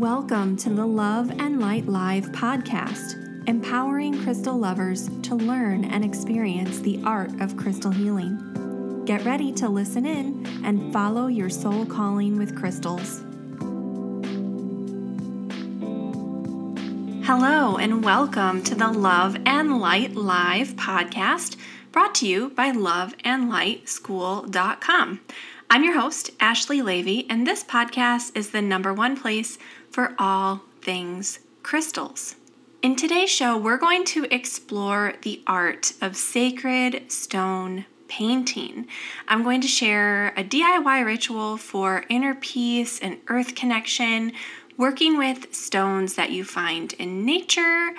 Welcome to the Love and Light Live podcast, empowering crystal lovers to learn and experience the art of crystal healing. Get ready to listen in and follow your soul calling with crystals. Hello, and welcome to the Love and Light Live podcast brought to you by loveandlightschool.com. I'm your host, Ashley Leavy, and this podcast is the number one place for all things crystals. In today's show, we're going to explore the art of sacred stone painting. I'm going to share a DIY ritual for inner peace and earth connection, working with stones that you find in nature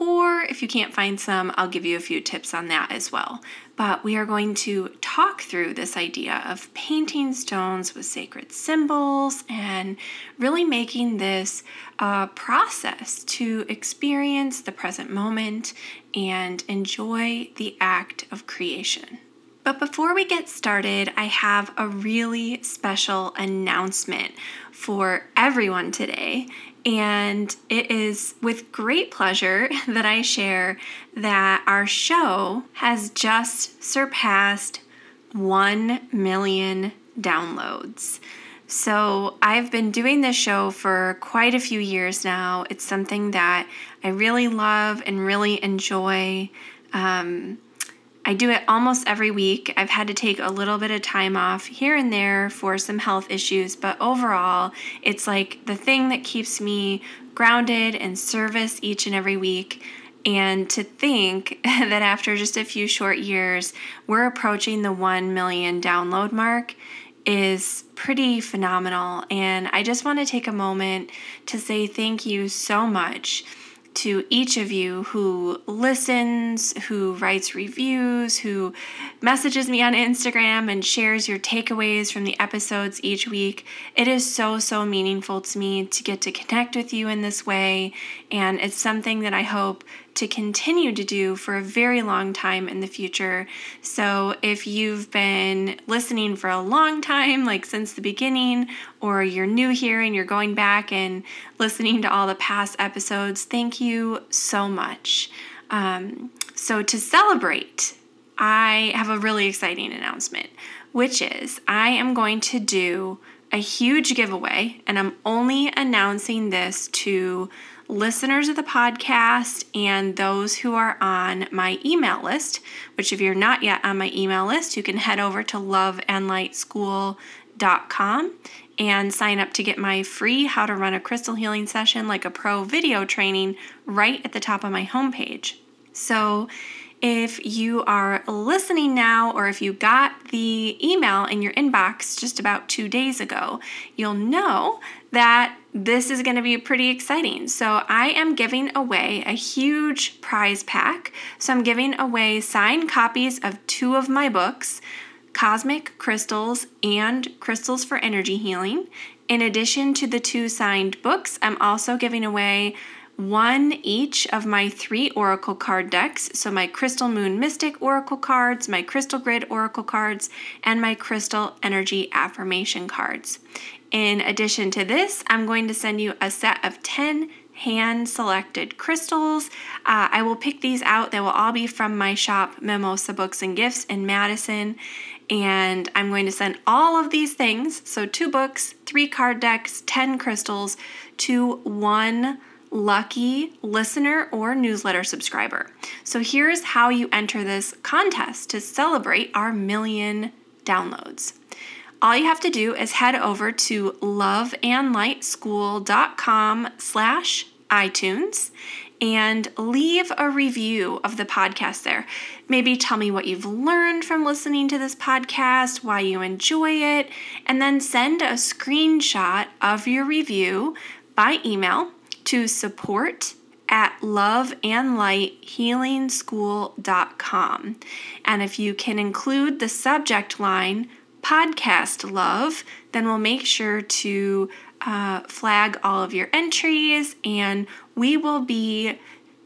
or if you can't find some, I'll give you a few tips on that as well. But we are going to talk through this idea of painting stones with sacred symbols and really making this a process to experience the present moment and enjoy the act of creation. But before we get started, I have a really special announcement for everyone today. And it is with great pleasure that I share that our show has just surpassed 1 million downloads. So, I've been doing this show for quite a few years now. It's something that I really love and really enjoy. Um, I do it almost every week. I've had to take a little bit of time off here and there for some health issues, but overall, it's like the thing that keeps me grounded and service each and every week. And to think that after just a few short years, we're approaching the 1 million download mark is pretty phenomenal. And I just want to take a moment to say thank you so much to each of you who listens, who writes reviews, who messages me on Instagram and shares your takeaways from the episodes each week. It is so, so meaningful to me to get to connect with you in this way. And it's something that I hope to continue to do for a very long time in the future. So, if you've been listening for a long time, like since the beginning, or you're new here and you're going back and listening to all the past episodes, thank you so much. Um, so, to celebrate, I have a really exciting announcement, which is I am going to do a huge giveaway, and I'm only announcing this to listeners of the podcast and those who are on my email list, which, if you're not yet on my email list, you can head over to loveandlightschool.com and sign up to get my free How to Run a Crystal Healing Session like a Pro video training right at the top of my homepage. So, if you are listening now or if you got the email in your inbox just about two days ago, you'll know that this is going to be pretty exciting. So, I am giving away a huge prize pack. So, I'm giving away signed copies of two of my books Cosmic Crystals and Crystals for Energy Healing. In addition to the two signed books, I'm also giving away one each of my three oracle card decks. So, my Crystal Moon Mystic oracle cards, my Crystal Grid oracle cards, and my Crystal Energy affirmation cards. In addition to this, I'm going to send you a set of 10 hand selected crystals. Uh, I will pick these out. They will all be from my shop, Mimosa Books and Gifts in Madison. And I'm going to send all of these things so, two books, three card decks, 10 crystals to one lucky listener or newsletter subscriber. So, here's how you enter this contest to celebrate our million downloads all you have to do is head over to loveandlightschool.com slash iTunes and leave a review of the podcast there. Maybe tell me what you've learned from listening to this podcast, why you enjoy it, and then send a screenshot of your review by email to support at loveandlighthealingschool.com. And if you can include the subject line podcast love, then we'll make sure to uh, flag all of your entries and we will be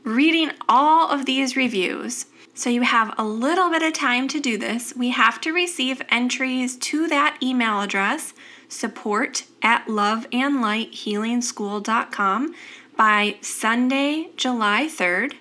reading all of these reviews. So you have a little bit of time to do this. We have to receive entries to that email address support at loveandlighthealingschool.com by Sunday, July 3rd.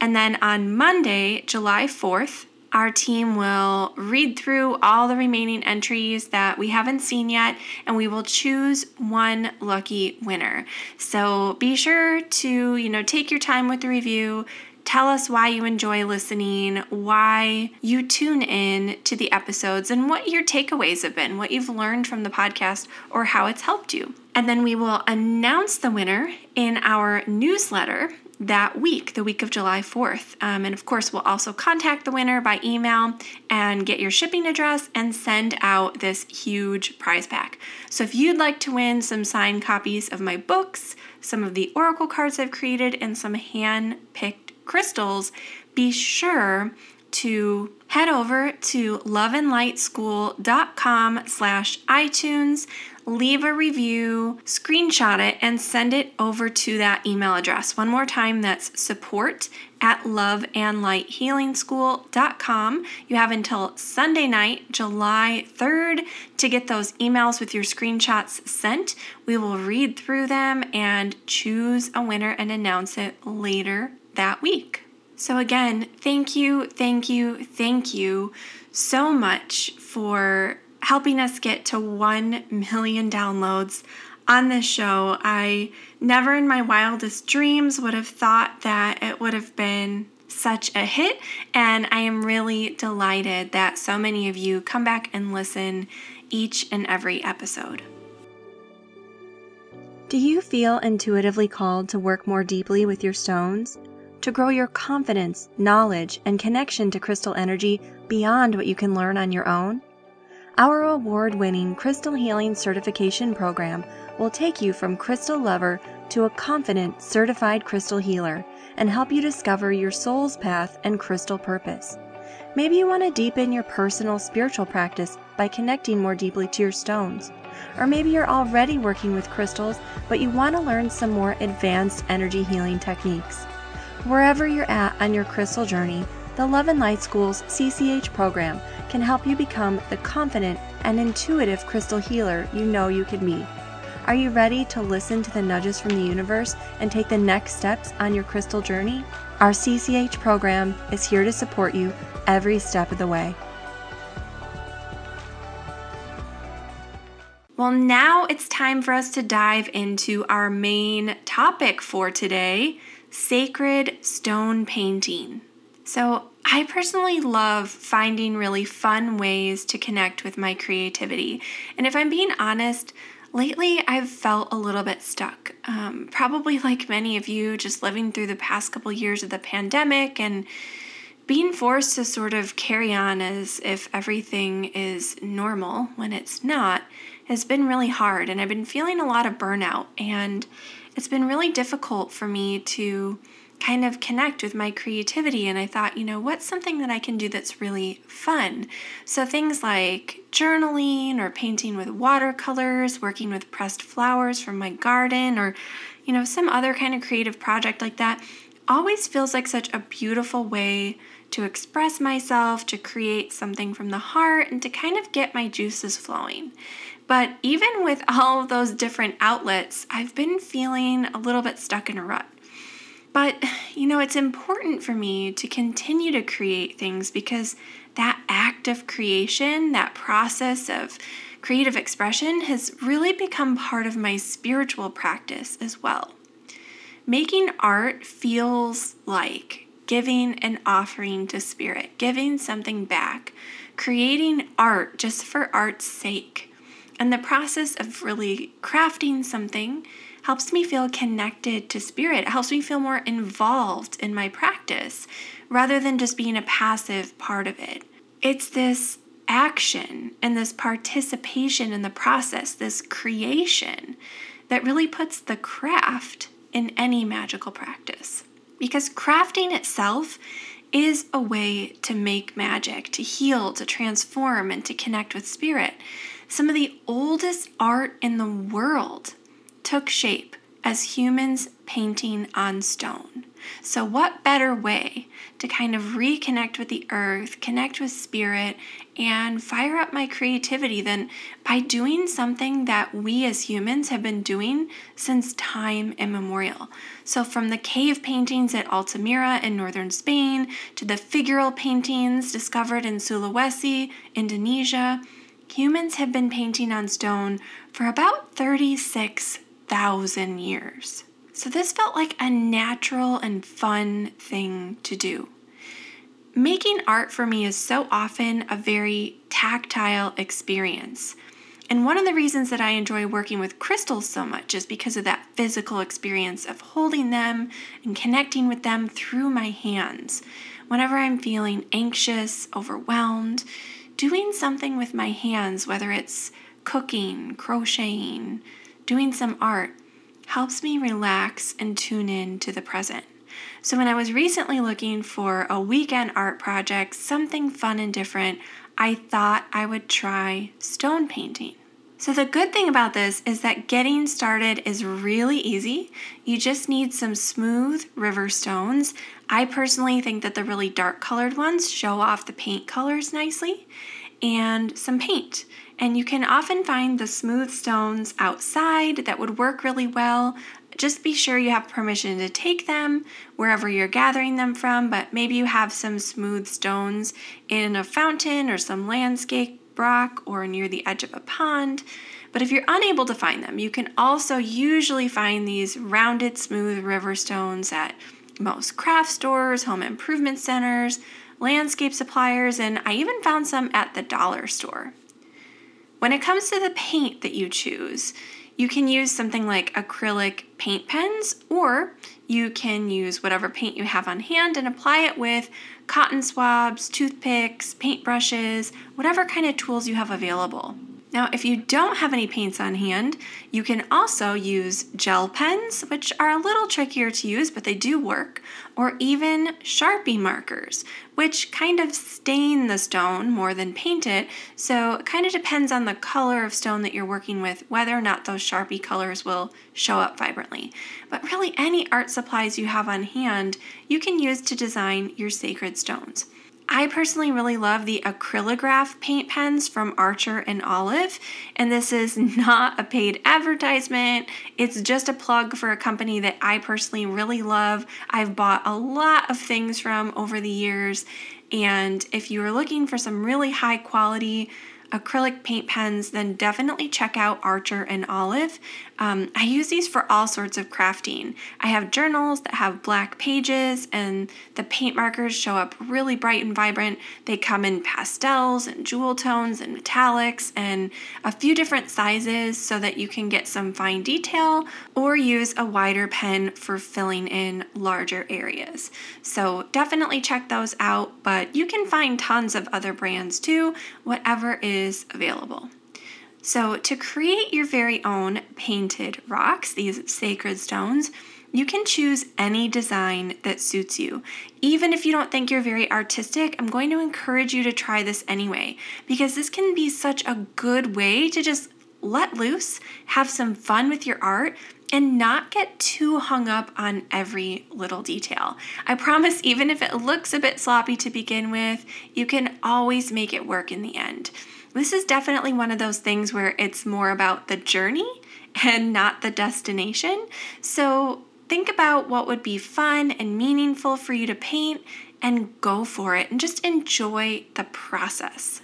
And then on Monday, July 4th, our team will read through all the remaining entries that we haven't seen yet and we will choose one lucky winner. So be sure to, you know, take your time with the review. Tell us why you enjoy listening, why you tune in to the episodes, and what your takeaways have been, what you've learned from the podcast, or how it's helped you. And then we will announce the winner in our newsletter that week, the week of July 4th. Um, and of course, we'll also contact the winner by email and get your shipping address and send out this huge prize pack. So if you'd like to win some signed copies of my books, some of the oracle cards I've created, and some hand picked crystals, be sure to head over to loveandlightschool.com slash itunes leave a review, screenshot it, and send it over to that email address. One more time, that's support at loveandlighthealingschool.com. You have until Sunday night, July 3rd, to get those emails with your screenshots sent. We will read through them and choose a winner and announce it later that week. So, again, thank you, thank you, thank you so much for helping us get to 1 million downloads on this show. I never in my wildest dreams would have thought that it would have been such a hit, and I am really delighted that so many of you come back and listen each and every episode. Do you feel intuitively called to work more deeply with your stones? To grow your confidence, knowledge, and connection to crystal energy beyond what you can learn on your own? Our award winning Crystal Healing Certification Program will take you from crystal lover to a confident, certified crystal healer and help you discover your soul's path and crystal purpose. Maybe you want to deepen your personal spiritual practice by connecting more deeply to your stones. Or maybe you're already working with crystals, but you want to learn some more advanced energy healing techniques. Wherever you're at on your crystal journey, the Love and Light School's CCH program can help you become the confident and intuitive crystal healer you know you could be. Are you ready to listen to the nudges from the universe and take the next steps on your crystal journey? Our CCH program is here to support you every step of the way. Well, now it's time for us to dive into our main topic for today sacred stone painting. So, I personally love finding really fun ways to connect with my creativity. And if I'm being honest, lately I've felt a little bit stuck. Um, probably like many of you, just living through the past couple years of the pandemic and being forced to sort of carry on as if everything is normal when it's not has been really hard. And I've been feeling a lot of burnout. And it's been really difficult for me to kind of connect with my creativity. And I thought, you know, what's something that I can do that's really fun? So things like journaling or painting with watercolors, working with pressed flowers from my garden, or, you know, some other kind of creative project like that always feels like such a beautiful way to express myself, to create something from the heart, and to kind of get my juices flowing. But even with all of those different outlets, I've been feeling a little bit stuck in a rut. But, you know, it's important for me to continue to create things because that act of creation, that process of creative expression, has really become part of my spiritual practice as well. Making art feels like giving an offering to spirit, giving something back, creating art just for art's sake. And the process of really crafting something helps me feel connected to spirit. It helps me feel more involved in my practice rather than just being a passive part of it. It's this action and this participation in the process, this creation, that really puts the craft in any magical practice. Because crafting itself is a way to make magic, to heal, to transform, and to connect with spirit. Some of the oldest art in the world took shape as humans painting on stone. So, what better way to kind of reconnect with the earth, connect with spirit, and fire up my creativity than by doing something that we as humans have been doing since time immemorial? So, from the cave paintings at Altamira in northern Spain to the figural paintings discovered in Sulawesi, Indonesia, humans have been painting on stone for about 36,000 years. So, this felt like a natural and fun thing to do. Making art for me is so often a very tactile experience. And one of the reasons that I enjoy working with crystals so much is because of that physical experience of holding them and connecting with them through my hands. Whenever I'm feeling anxious, overwhelmed, doing something with my hands, whether it's cooking, crocheting, doing some art, helps me relax and tune in to the present. So, when I was recently looking for a weekend art project, something fun and different, I thought I would try stone painting. So, the good thing about this is that getting started is really easy. You just need some smooth river stones. I personally think that the really dark colored ones show off the paint colors nicely, and some paint. And you can often find the smooth stones outside that would work really well. Just be sure you have permission to take them wherever you're gathering them from, but maybe you have some smooth stones in a fountain or some landscape rock or near the edge of a pond. But if you're unable to find them, you can also usually find these rounded, smooth river stones at most craft stores, home improvement centers, landscape suppliers, and I even found some at the dollar store. When it comes to the paint that you choose, you can use something like acrylic paint pens, or you can use whatever paint you have on hand and apply it with cotton swabs, toothpicks, paintbrushes, whatever kind of tools you have available. Now, if you don't have any paints on hand, you can also use gel pens, which are a little trickier to use, but they do work, or even Sharpie markers, which kind of stain the stone more than paint it. So it kind of depends on the color of stone that you're working with, whether or not those Sharpie colors will show up vibrantly. But really, any art supplies you have on hand, you can use to design your sacred stones. I personally really love the acrylograph paint pens from Archer and Olive, and this is not a paid advertisement. It's just a plug for a company that I personally really love. I've bought a lot of things from over the years, and if you are looking for some really high quality acrylic paint pens, then definitely check out Archer and Olive. Um, I use these for all sorts of crafting. I have journals that have black pages, and the paint markers show up really bright and vibrant. They come in pastels and jewel tones and metallics and a few different sizes so that you can get some fine detail or use a wider pen for filling in larger areas. So definitely check those out, but you can find tons of other brands too, whatever is is available. So, to create your very own painted rocks, these sacred stones, you can choose any design that suits you. Even if you don't think you're very artistic, I'm going to encourage you to try this anyway because this can be such a good way to just let loose, have some fun with your art, and not get too hung up on every little detail. I promise, even if it looks a bit sloppy to begin with, you can always make it work in the end. This is definitely one of those things where it's more about the journey and not the destination. So think about what would be fun and meaningful for you to paint and go for it and just enjoy the process.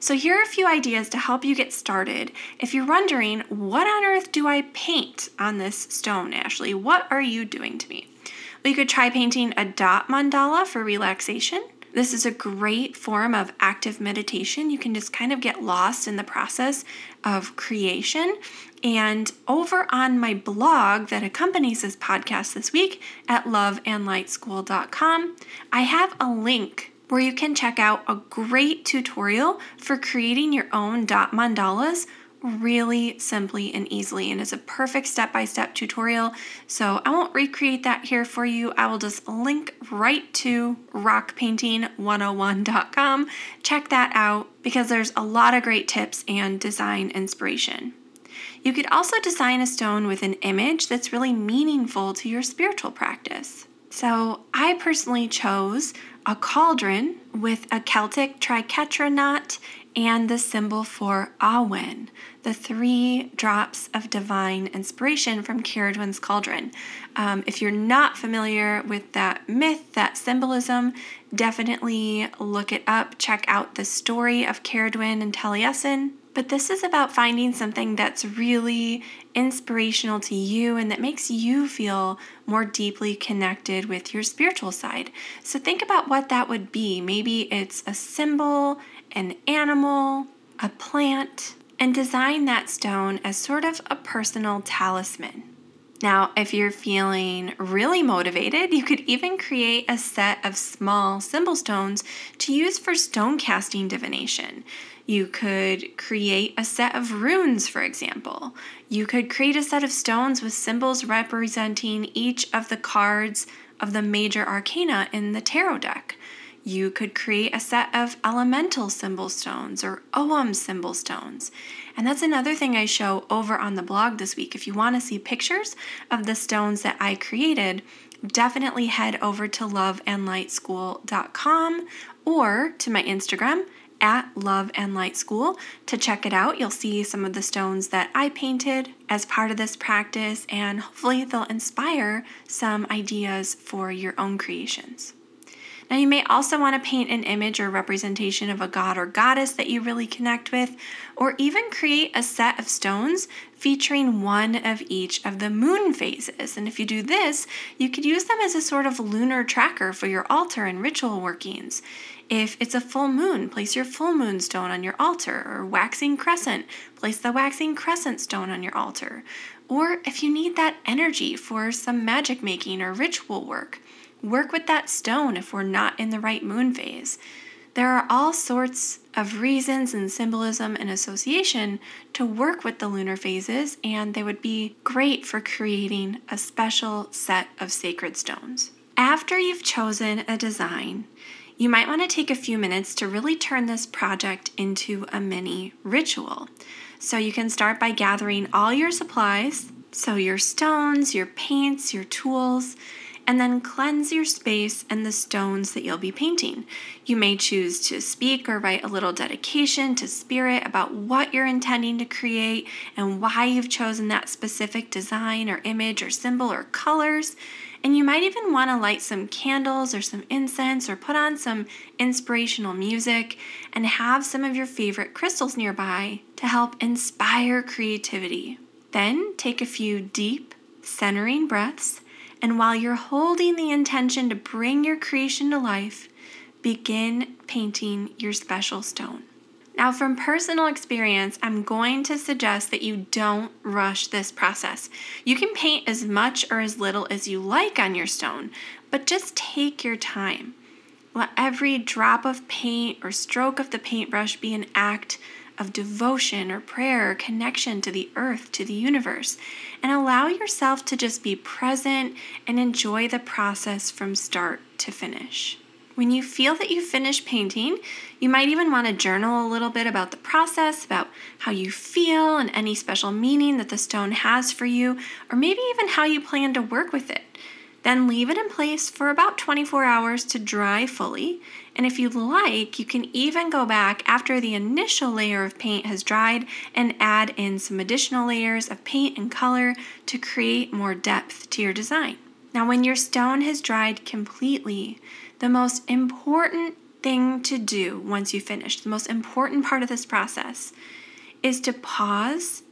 So, here are a few ideas to help you get started. If you're wondering, what on earth do I paint on this stone, Ashley? What are you doing to me? You could try painting a dot mandala for relaxation. This is a great form of active meditation. You can just kind of get lost in the process of creation. And over on my blog that accompanies this podcast this week at loveandlightschool.com, I have a link where you can check out a great tutorial for creating your own dot mandalas really simply and easily and it's a perfect step-by-step tutorial. So i won't recreate that here for you. I will just link right to rockpainting101.com check that out because there's a lot of great tips and design inspiration. You could also design a stone with an image that's really meaningful to your spiritual practice. So I personally chose a cauldron with a Celtic triquetra knot and the symbol for Awen, the three drops of divine inspiration from Ceridwen's cauldron. Um, if you're not familiar with that myth, that symbolism, definitely look it up. Check out the story of Ceridwen and Taliesin. But this is about finding something that's really inspirational to you and that makes you feel more deeply connected with your spiritual side. So think about what that would be. Maybe it's a symbol, an animal, a plant, and design that stone as sort of a personal talisman. Now, if you're feeling really motivated, you could even create a set of small symbol stones to use for stone casting divination. You could create a set of runes, for example. You could create a set of stones with symbols representing each of the cards of the major arcana in the tarot deck. You could create a set of elemental symbol stones or Ogham symbol stones. And that's another thing I show over on the blog this week. If you want to see pictures of the stones that I created, definitely head over to loveandlightschool.com or to my Instagram at Love and Light School to check it out. You'll see some of the stones that I painted as part of this practice, and hopefully, they'll inspire some ideas for your own creations. Now, you may also want to paint an image or representation of a god or goddess that you really connect with, or even create a set of stones featuring one of each of the moon phases. And if you do this, you could use them as a sort of lunar tracker for your altar and ritual workings. If it's a full moon, place your full moon stone on your altar, or waxing crescent, place the waxing crescent stone on your altar. Or if you need that energy for some magic making or ritual work, Work with that stone if we're not in the right moon phase. There are all sorts of reasons and symbolism and association to work with the lunar phases, and they would be great for creating a special set of sacred stones. After you've chosen a design, you might want to take a few minutes to really turn this project into a mini ritual. So you can start by gathering all your supplies, so your stones, your paints, your tools, and then cleanse your space and the stones that you'll be painting. You may choose to speak or write a little dedication to spirit about what you're intending to create and why you've chosen that specific design or image or symbol or colors. And you might even want to light some candles or some incense or put on some inspirational music and have some of your favorite crystals nearby to help inspire creativity. Then take a few deep, centering breaths and while you're holding the intention to bring your creation to life, begin painting your special stone. Now, from personal experience, I'm going to suggest that you don't rush this process. You can paint as much or as little as you like on your stone, but just take your time. Let every drop of paint or stroke of the paintbrush be an act of devotion or prayer or connection to the earth, to the universe, and allow yourself to just be present and enjoy the process from start to finish. When you feel that you've finished painting, you might even want to journal a little bit about the process, about how you feel, and any special meaning that the stone has for you, or maybe even how you plan to work with it. Then leave it in place for about 24 hours to dry fully. And if you like, you can even go back after the initial layer of paint has dried and add in some additional layers of paint and color to create more depth to your design. Now, when your stone has dried completely, the most important thing to do once you finish, the most important part of this process, is to pause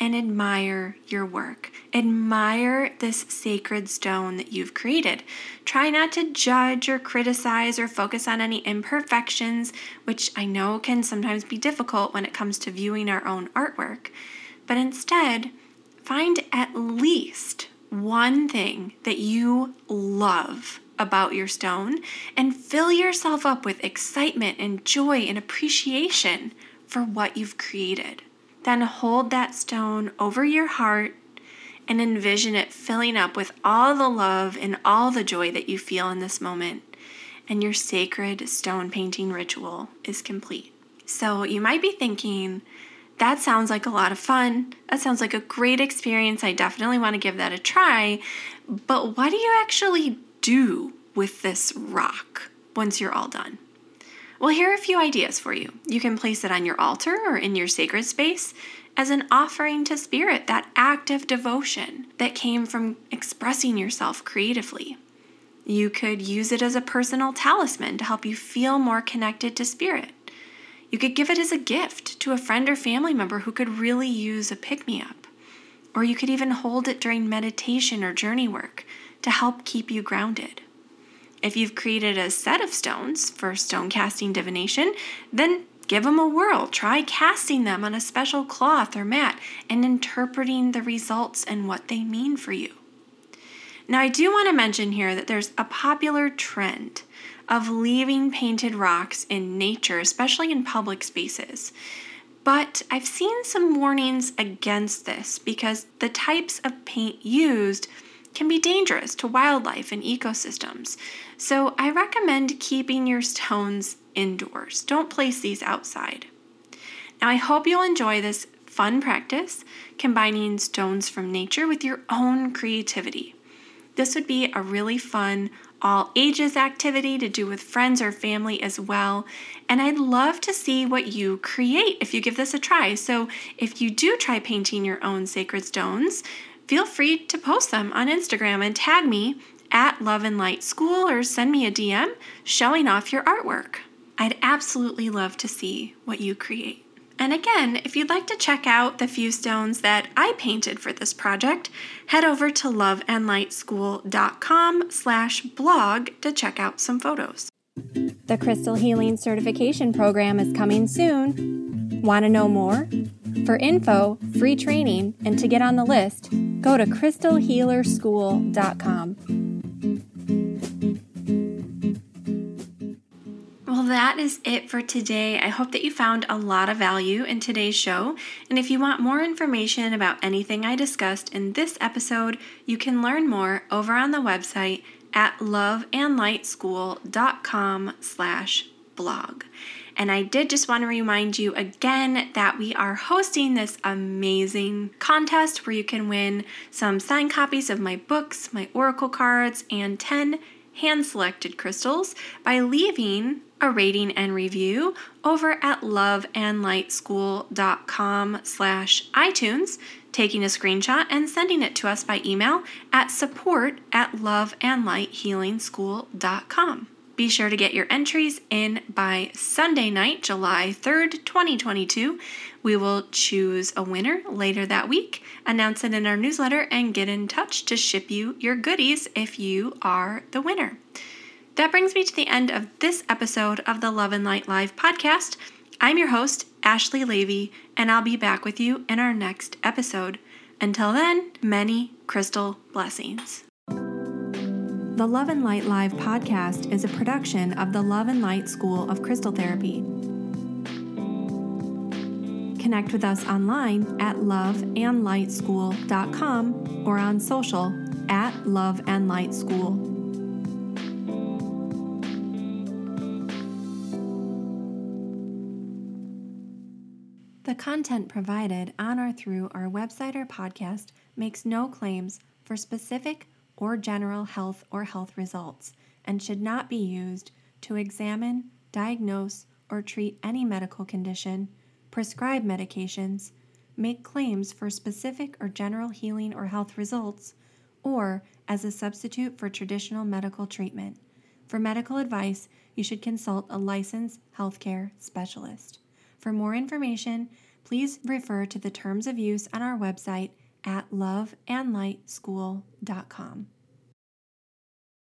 and admire your work. Admire this sacred stone that you've created. Try not to judge or criticize or focus on any imperfections, which I know can sometimes be difficult when it comes to viewing our own artwork. But instead, find at least one thing that you love about your stone and fill yourself up with excitement and joy and appreciation for what you've created. Then hold that stone over your heart and envision it filling up with all the love and all the joy that you feel in this moment. And your sacred stone painting ritual is complete. So you might be thinking, that sounds like a lot of fun. That sounds like a great experience. I definitely want to give that a try. But what do you actually do with this rock once you're all done? Well, here are a few ideas for you. You can place it on your altar or in your sacred space as an offering to Spirit, that act of devotion that came from expressing yourself creatively. You could use it as a personal talisman to help you feel more connected to Spirit. You could give it as a gift to a friend or family member who could really use a pick me up. Or you could even hold it during meditation or journey work to help keep you grounded. If you've created a set of stones for stone casting divination, then give them a whirl. Try casting them on a special cloth or mat and interpreting the results and what they mean for you. Now, I do want to mention here that there's a popular trend of leaving painted rocks in nature, especially in public spaces. But I've seen some warnings against this because the types of paint used can be dangerous to wildlife and ecosystems. So I recommend keeping your stones indoors. Don't place these outside. Now, I hope you'll enjoy this fun practice combining stones from nature with your own creativity. This would be a really fun all ages activity to do with friends or family as well. And I'd love to see what you create if you give this a try. So, if you do try painting your own sacred stones, feel free to post them on Instagram and tag me at Love and Light School or send me a DM showing off your artwork. I'd absolutely love to see what you create. And again, if you'd like to check out the few stones that I painted for this project, head over to loveandlightschool.com slash blog to check out some photos. The Crystal Healing Certification Program is coming soon. Want to know more? For info, free training, and to get on the list, go to crystalhealerschool.com. Well, that is it for today. I hope that you found a lot of value in today's show. And if you want more information about anything I discussed in this episode, you can learn more over on the website at loveandlightschool.com slash blog. And I did just want to remind you again that we are hosting this amazing contest where you can win some signed copies of my books, my oracle cards, and 10 hand selected crystals by leaving a rating and review over at loveandlightschool.com slash iTunes, taking a screenshot and sending it to us by email at support at loveandlighthealingschool.com. Be sure to get your entries in by Sunday night, July 3rd, 2022. We will choose a winner later that week, announce it in our newsletter, and get in touch to ship you your goodies if you are the winner. That brings me to the end of this episode of the Love and Light Live podcast. I'm your host, Ashley Leavy, and I'll be back with you in our next episode. Until then, many crystal blessings. The Love and Light Live podcast is a production of the Love and Light School of Crystal Therapy. Connect with us online at loveandlightschool.com or on social at Love and Light School. The content provided on or through our website or podcast makes no claims for specific or general health or health results and should not be used to examine, diagnose, or treat any medical condition, prescribe medications, make claims for specific or general healing or health results, or as a substitute for traditional medical treatment. For medical advice, you should consult a licensed healthcare specialist. For more information, please refer to the terms of use on our website at loveandlightschool.com.